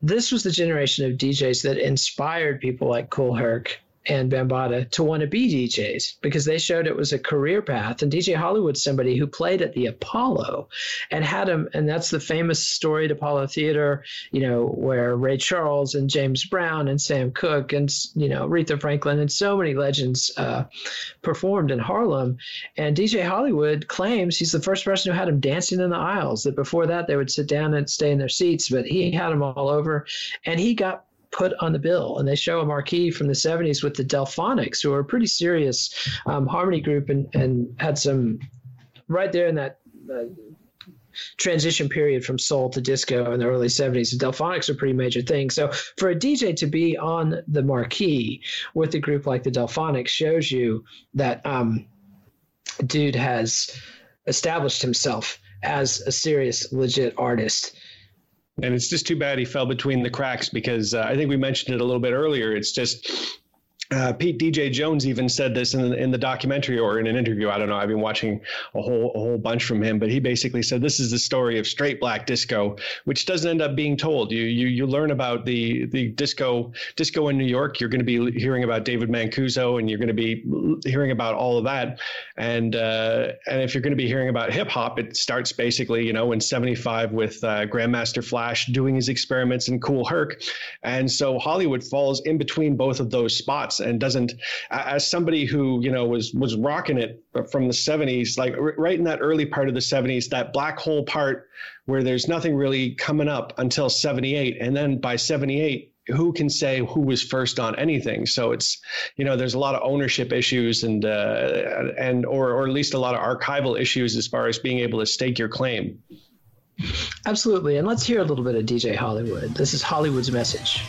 This was the generation of DJs that inspired people like Kool Herc and Bambaataa to want to be DJs because they showed it was a career path. And DJ Hollywood's somebody who played at the Apollo and had him, and that's the famous storied Apollo Theater, you know, where Ray Charles and James Brown and Sam Cooke and, you know, Aretha Franklin and so many legends uh, performed in Harlem. And DJ Hollywood claims he's the first person who had him dancing in the aisles, that before that they would sit down and stay in their seats, but he had them all over. And he got put on the bill. And they show a marquee from the 70s with the Delfonics, who are a pretty serious um, harmony group and, and had some right there in that. Uh, transition period from soul to disco in the early 70s. The Delfonics are pretty major thing. So for a DJ to be on the marquee with a group like the Delfonics shows you that um, dude has established himself as a serious, legit artist.
And it's just too bad he fell between the cracks because uh, I think we mentioned it a little bit earlier. It's just uh, Pete DJ Jones even said this in the, in the documentary or in an interview. I don't know. I've been watching a whole a whole bunch from him, but he basically said this is the story of straight black disco, which doesn't end up being told. You you you learn about the the disco disco in New York. You're going to be hearing about David Mancuso, and you're going to be hearing about all of that. And uh, and if you're going to be hearing about hip hop, it starts basically you know in '75 with uh, Grandmaster Flash doing his experiments in Kool Herc, and so Hollywood falls in between both of those spots and doesn't as somebody who you know was was rocking it from the 70s like r- right in that early part of the 70s that black hole part where there's nothing really coming up until 78 and then by 78 who can say who was first on anything? So it's you know there's a lot of ownership issues and uh, and or or at least a lot of archival issues as far as being able to stake your claim.
Absolutely. And let's hear a little bit of dj hollywood. This is hollywood's message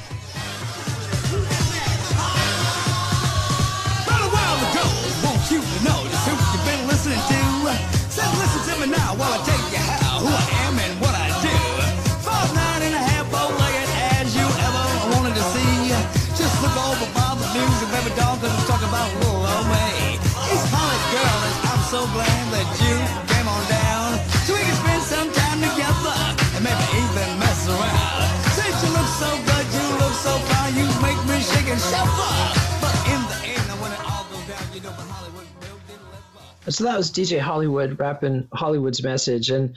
so that was DJ Hollywood rapping Hollywood's message, and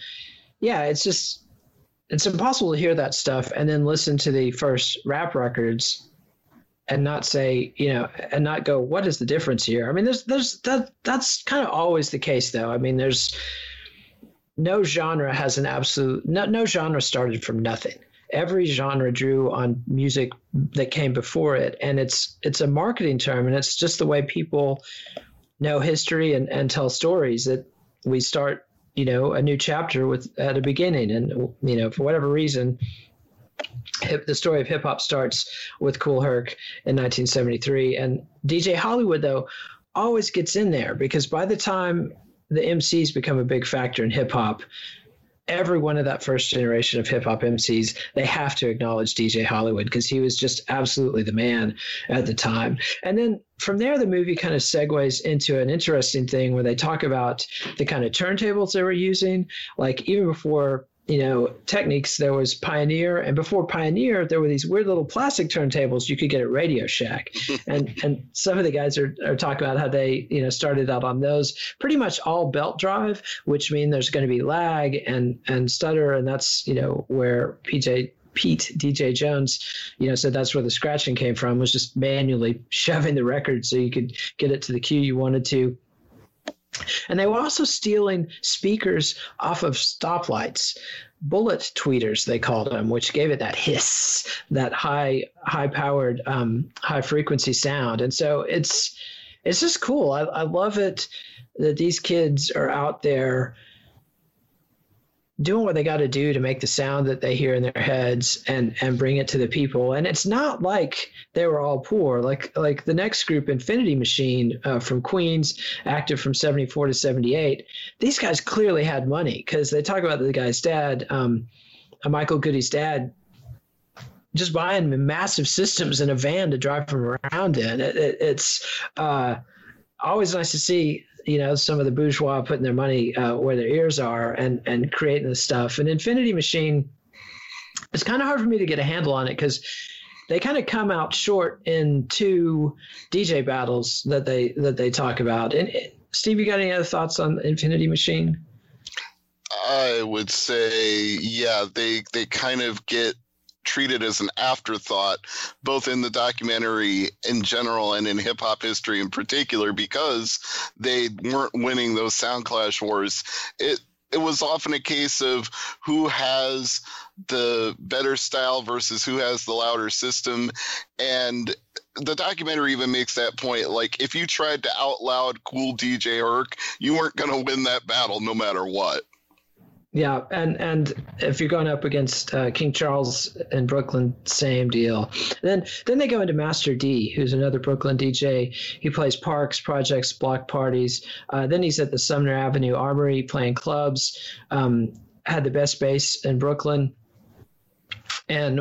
yeah, it's just it's impossible to hear that stuff and then listen to the first rap records and not say you know and not go what is the difference here? I mean there's there's that that's kind of always the case though. I mean there's no genre has an absolute no, no genre started from nothing every genre drew on music that came before it. And it's it's a marketing term and it's just the way people know history and, and tell stories that we start you know a new chapter with at a beginning. And you know for whatever reason hip, the story of hip hop starts with Kool Herc in 1973 and DJ Hollywood though always gets in there because by the time the MCs become a big factor in hip hop every one of that first generation of hip hop MCs, they have to acknowledge DJ Hollywood because he was just absolutely the man at the time. And then from there, the movie kind of segues into an interesting thing where they talk about the kind of turntables they were using. Like even before you know, Technics there was Pioneer, and before Pioneer, there were these weird little plastic turntables you could get at Radio Shack, and and some of the guys are, are talking about how they you know started out on those, pretty much all belt drive, which mean there's going to be lag and and stutter, and that's you know where PJ Pete DJ Jones, you know, said that's where the scratching came from was just manually shoving the record so you could get it to the cue you wanted to. And they were also stealing speakers off of stoplights, bullet tweeters they called them, which gave it that hiss, that high high powered um, high frequency sound. And so it's it's just cool. I, I love it that these kids are out there doing what they got to do to make the sound that they hear in their heads and and bring it to the people. And it's not like they were all poor. Like like the next group infinity machine uh, from queens active from 74 to 78 these guys clearly had money because they talk about the guy's dad um, uh, michael goody's dad just buying massive systems in a van to drive them around in. It, it, it's uh, always nice to see you know some of the bourgeois putting their money uh, where their ears are and and creating this stuff. And Infinity Machine, it's kind of hard for me to get a handle on it because they kind of come out short in two DJ battles that they that they talk about. And Steve, you got any other thoughts on Infinity Machine?
I would say, yeah, they they kind of get treated as an afterthought, both in the documentary in general and in hip hop history in particular, because they weren't winning those sound clash wars. It it was often a case of who has the better style versus who has the louder system and the documentary even makes that point like if you tried to out loud kool dj herc you weren't going to win that battle no matter what
yeah, and and if you're going up against uh, King Charles in Brooklyn, same deal. Then then they go into Master D, who's another Brooklyn DJ. He plays parks, projects, block parties. Uh, then he's at the Sumner Avenue Armory playing clubs. Um, had the best bass in Brooklyn, and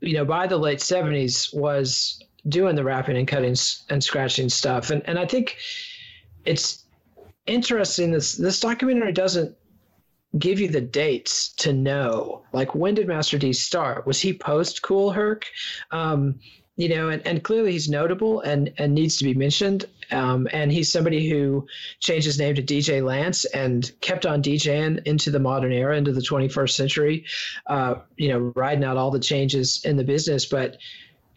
you know by the late '70s was doing the rapping and cutting and scratching stuff. And and I think it's interesting. This this documentary doesn't give you the dates to know like when did master d start? Was he post Kool Herc? Um, you know and, and clearly he's notable and and needs to be mentioned. Um, and he's somebody who changed his name to dj lance and kept on djing into the modern era into the 21st century uh, you know riding out all the changes in the business but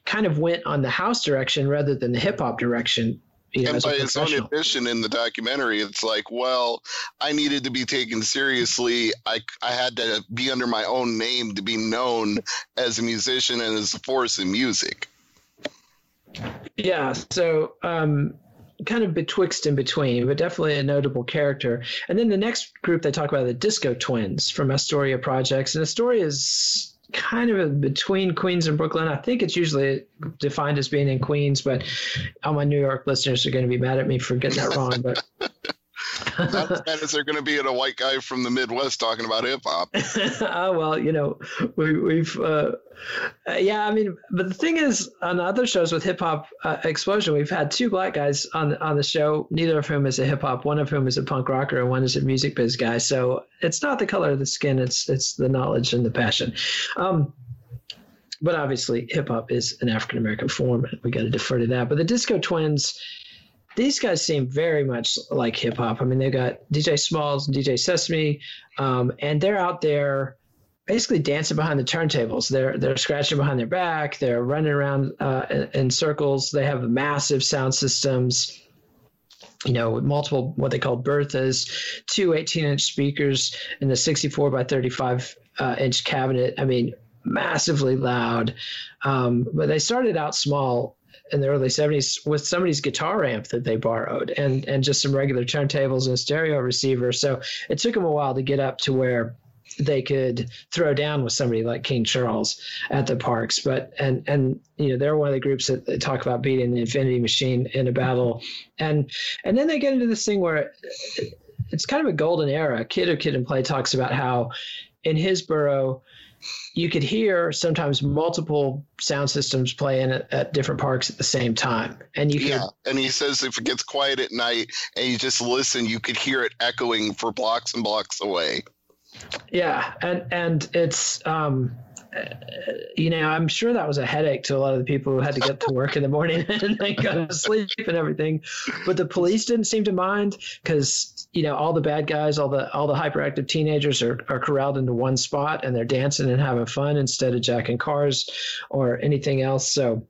kind of went on the house direction rather than the hip hop direction
And by his own admission in the documentary, it's like, well, I needed to be taken seriously. I, I had to be under my own name to be known as a musician and as a force in music.
Yeah. So, um, kind of betwixt in between, but definitely a notable character. And then the next group they talk about the Disco Twins from Astoria Projects. And Astoria is kind of between Queens and Brooklyn. I think it's usually defined as being in Queens, but all my New York listeners are going to be mad at me for getting that wrong. But
Not as bad as they're going to be at a white guy from the Midwest talking about hip hop.
oh well, you know, we, we've uh, uh, yeah. I mean, but the thing is, on other shows with Hip Hop uh, Explosion, we've had two black guys on on the show. Neither of whom is a hip hop. One of whom is a punk rocker, and one is a music biz guy. So it's not the color of the skin; it's it's the knowledge and the passion. Um, but obviously, hip hop is an African American form, and we got to defer to that. But the Disco Twins these guys seem very much like hip hop. I mean, they've got DJ Smalls and DJ Sesame, um, and they're out there basically dancing behind the turntables. They're they're scratching behind their back. They're running around uh, in, in, circles. They have massive sound systems. You know, with multiple what they call Berthas, two 18-inch speakers in the 64 by 35 uh, inch cabinet. I mean, massively loud. Um, but they started out small in the early 70s with somebody's guitar amp that they borrowed and and just some regular turntables and a stereo receiver so it took them a while to get up to where they could throw down with somebody like King Charles at the parks. But and and you know they're one of the groups that, that talk about beating the Infinity Machine in a battle, and and then they get into this thing where it's kind of a golden era. Kid or Kid and Play talks about how in his borough you could hear sometimes multiple sound systems playing at, at different parks at the same time. And you
yeah, and he says if it gets quiet at night and you just listen, you could hear it echoing for blocks and blocks away.
Yeah, and and it's um, you know, I'm sure that was a headache to a lot of the people who had to get to work in the morning and then go to sleep and everything. But the police didn't seem to mind because you know all the bad guys, all the all the hyperactive teenagers are are corralled into one spot and they're dancing and having fun instead of jacking cars or anything else. So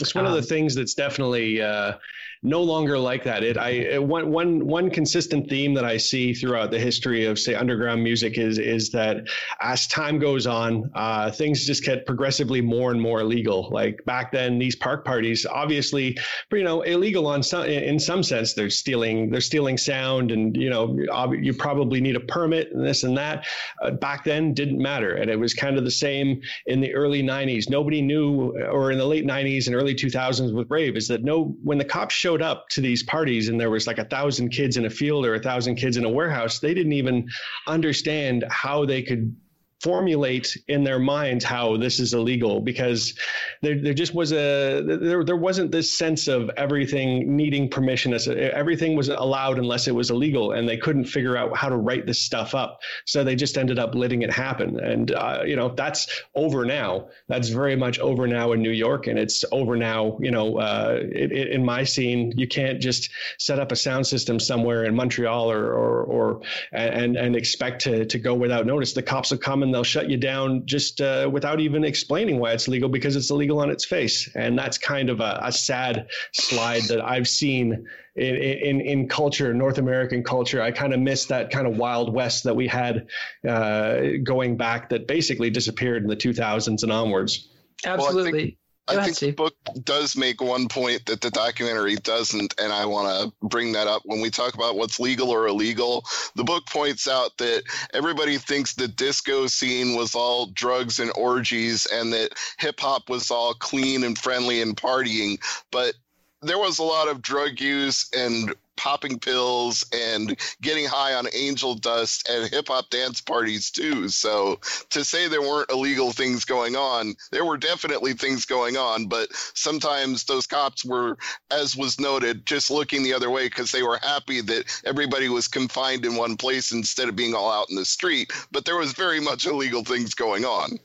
it's one um, of the um, things that's definitely. Uh, no longer like that. It I one one one consistent theme that I see throughout the history of say underground music is is that as time goes on, uh, things just get progressively more and more illegal. Like back then, these park parties obviously, you know, illegal on some in some sense. They're stealing they're stealing sound, and you know, you probably need a permit and this and that. Uh, back then, didn't matter, and it was kind of the same in the early '90s. Nobody knew, or in the late '90s and early 2000s with rave, is that no when the cops showed showed up to these parties and there was like a thousand kids in a field or a thousand kids in a warehouse, they didn't even understand how they could formulate in their minds how this is illegal because there, there just was a there, there wasn't this sense of everything needing permission. As everything was allowed unless it was illegal and they couldn't figure out how to write this stuff up. So they just ended up letting it happen. And uh, you know that's over now. That's very much over now in New York and it's over now you know uh, it, it, in my scene you can't just set up a sound system somewhere in Montreal or or, or and and expect to to go without notice. The cops will come and they'll shut you down just uh, without even explaining why it's legal because it's illegal on its face. And that's kind of a, a sad slide that I've seen in, in, in culture, North American culture. I kind of miss that kind of wild west that we had uh, going back that basically disappeared in the 2000s and onwards.
Absolutely.
I think the book does make one point that the documentary doesn't, and I want to bring that up when we talk about what's legal or illegal. The book points out that everybody thinks the disco scene was all drugs and orgies, and that hip hop was all clean and friendly and partying, but there was a lot of drug use and popping pills and getting high on angel dust at hip hop dance parties too. So to say there weren't illegal things going on, there were definitely things going on, but sometimes those cops were, as was noted, just looking the other way because they were happy that everybody was confined in one place instead of being all out in the street. But there was very much illegal things going on.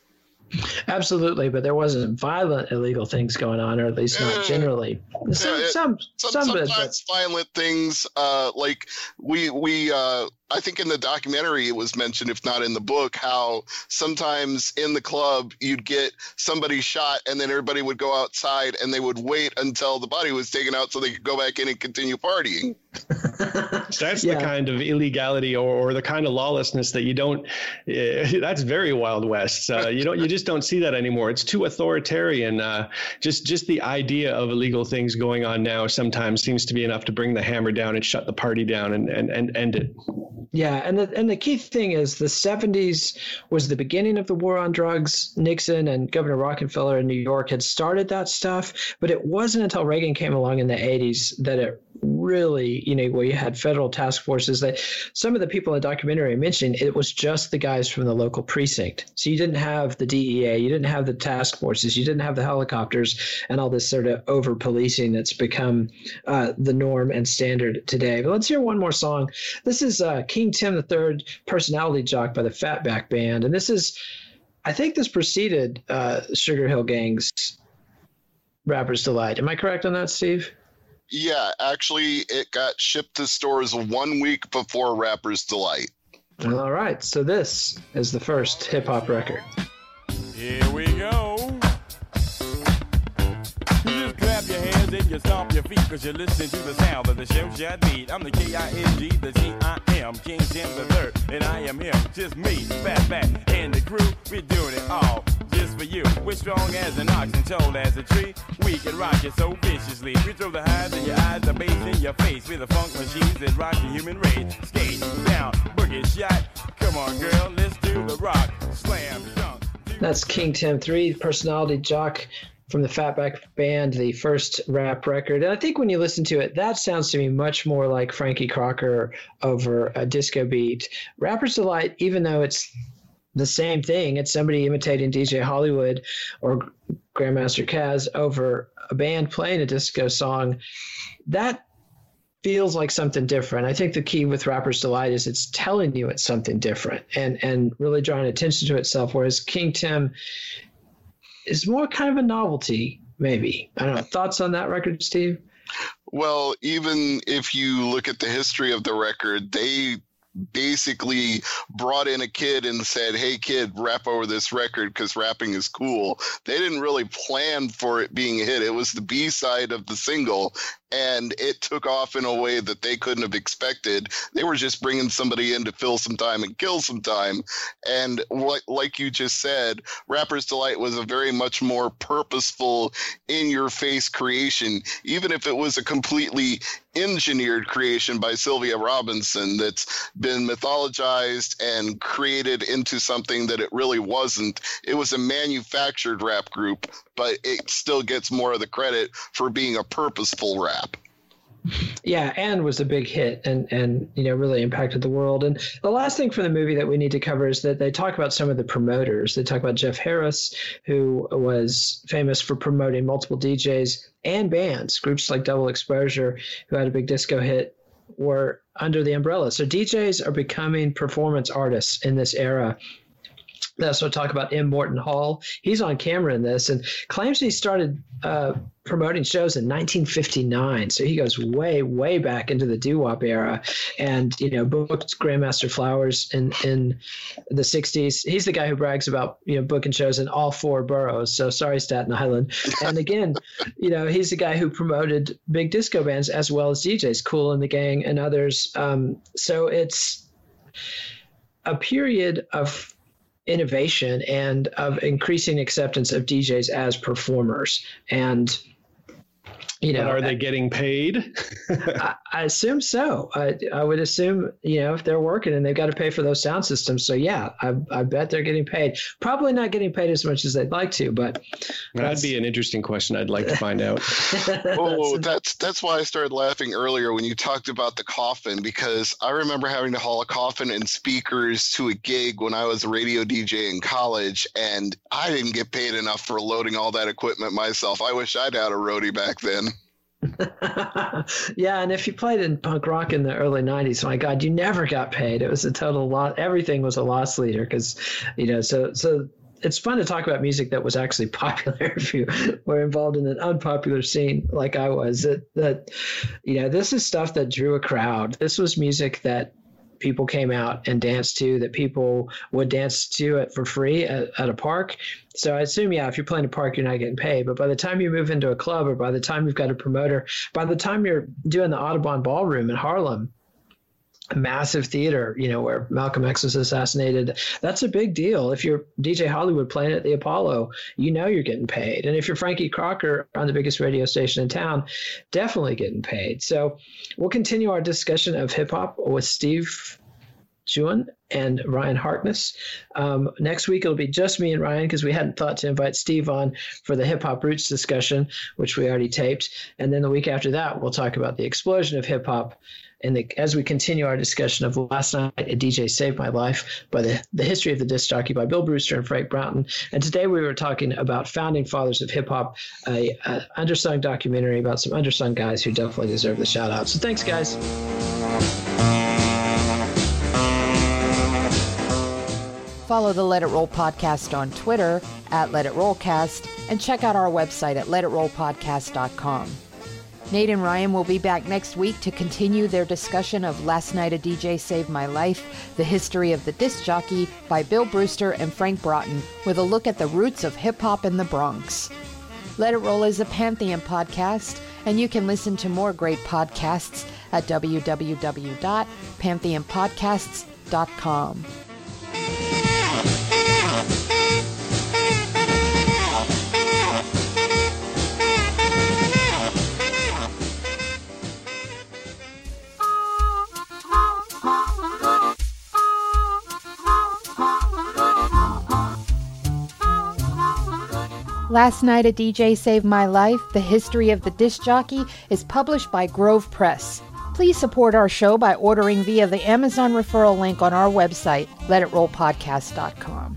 Absolutely, but there wasn't violent illegal things going on, or at least not generally. Some, yeah, some, some,
sometimes but, violent things. Uh, like we we uh, I think in the documentary it was mentioned, if not in the book, how sometimes in the club you'd get somebody shot and then everybody would go outside and they would wait until the body was taken out so they could go back in and continue partying.
that's yeah. the kind of illegality or, or, the kind of lawlessness that you don't. Uh, that's very Wild West. Uh, you don't. You just don't see that anymore. It's too authoritarian. Uh, just just the idea of illegal things going on now sometimes seems to be enough to bring the hammer down and shut the party down and and, and end it.
Yeah, and the and the key thing is the 70s was the beginning of the war on drugs. Nixon and Governor Rockefeller in New York had started that stuff, but it wasn't until Reagan came along in the 80s that it really, you know, where you had federal task forces that some of the people in the documentary mentioned, it was just the guys from the local precinct. So you didn't have the DEA, you didn't have the task forces, you didn't have the helicopters and all this sort of over policing that's become uh, the norm and standard today. But let's hear one more song. This is uh, King Tim III, Personality Jock by the Fatback Band. And this is, I think this preceded uh, Sugar Hill Gang's Rapper's Delight. Am I correct on that, Steve?
Yeah, actually, it got shipped to stores one week before Rapper's Delight.
All right, so this is the first hip hop record.
Here we go. You just clap your hands and you stomp your feet because you're listening to the sound of the show shot beat. I'm the K I N G, the T I M, King Tim the Third, and I am him, just me, Fat Fat, and the crew. We're doing it all for you. We're strong as an ox and tall as a tree. We can rock it so viciously. We throw the highs in your eyes, the bass in your face. We're the funk machines that rock the human race. Skate down, boogie shot. Come on, girl, let's do the rock. Slam dunk.
That's King Tim 3, personality jock from the Fatback Band, the first rap record. And I think when you listen to it, that sounds to me much more like Frankie Crocker over a disco beat. Rapper's Delight, even though it's the same thing. It's somebody imitating DJ Hollywood or Grandmaster Caz over a band playing a disco song. That feels like something different. I think the key with Rapper's Delight is it's telling you it's something different and and really drawing attention to itself. Whereas King Tim is more kind of a novelty, maybe. I don't know. Thoughts on that record, Steve?
Well, even if you look at the history of the record, they basically brought in a kid and said, "Hey, kid, rap over this record because rapping is cool." They didn't really plan for it being a hit. It was the B side of the single, and it took off in a way that they couldn't have expected. They were just bringing somebody in to fill some time and kill some time. And like you just said, Rapper's Delight was a very much more purposeful, in your face creation, even if it was a completely engineered creation by Sylvia Robinson that's been mythologized and created into something that it really wasn't. It was a manufactured rap group, but it still gets more of the credit for being a purposeful rap.
Yeah, and was a big hit and and you know really impacted the world. And the last thing for the movie that we need to cover is that they talk about some of the promoters. They talk about Jeff Harris, who was famous for promoting multiple DJs and bands, groups like Double Exposure, who had a big disco hit, were under the umbrella. So DJs are becoming performance artists in this era they also talk about M. Morton Hall. He's on camera in this and claims he started uh, promoting shows in 1959. So he goes way, way back into the doo wop era, and you know booked Grandmaster Flowers in in the 60s. He's the guy who brags about you know booking shows in all four boroughs. So sorry, Staten Island. And again, you know he's the guy who promoted big disco bands as well as DJs, Kool and the Gang and others. Um, so it's a period of innovation and of increasing acceptance of DJs as performers. And you know,
but are they getting paid?
I, I, assume so. I, I would assume, you know, if they're working and they've got to pay for those sound systems. So yeah, I, I bet they're getting paid. Probably not getting paid as much as they'd like to, but
that'd be an interesting question. I'd like to find out.
oh, that's that's why I started laughing earlier when you talked about the coffin because I remember having to haul a coffin and speakers to a gig when I was a radio DJ in college, and I didn't get paid enough for loading all that equipment myself. I wish I'd had a roadie back then.
yeah, and if you played in punk rock in the early '90s, my God, you never got paid. It was a total loss. Everything was a loss leader because, you know, so so it's fun to talk about music that was actually popular if you were involved in an unpopular scene like I was. That that you know, this is stuff that drew a crowd. This was music that people came out and danced to that people would dance to it for free at, at, a park. So I assume, yeah, if you're playing a park, you're not getting paid. But by the time you move into a club or by the time you've got a promoter, by the time you're doing the Audubon Ballroom in Harlem, massive theater, you know, where Malcolm X was assassinated. That's a big deal. If you're DJ Hollywood playing at the Apollo, you know you're getting paid. And if you're Frankie Crocker on the biggest radio station in town, definitely getting paid. So we'll continue our discussion of hip hop with Steve Juon and Ryan Harkness. Um, next week it'll be just me and Ryan because we hadn't thought to invite Steve on for the hip hop roots discussion, which we already taped. And then the week after that, we'll talk about the explosion of hip hop and the, as we continue our discussion of last night, a DJ saved my life by the, the history of the disc jockey by Bill Brewster and Frank Broughton. And today we were talking about founding fathers of hip hop, a, a undersung documentary about some undersung guys who definitely deserve the shout out. So thanks, guys.
Follow the Let It Roll podcast on Twitter at Let It Rollcast and check out our website at letitrollpodcast.com. Nate and Ryan will be back next week to continue their discussion of Last Night a DJ Saved My Life, the history of the disc jockey by Bill Brewster and Frank Broughton, with a look at the roots of hip hop in the Bronx. Let It Roll is a Pantheon podcast, and you can listen to more great podcasts at www.pantheonpodcasts.com. Last Night a DJ Saved My Life, The History of the Disc Jockey, is published by Grove Press. Please support our show by ordering via the Amazon referral link on our website, letitrollpodcast.com.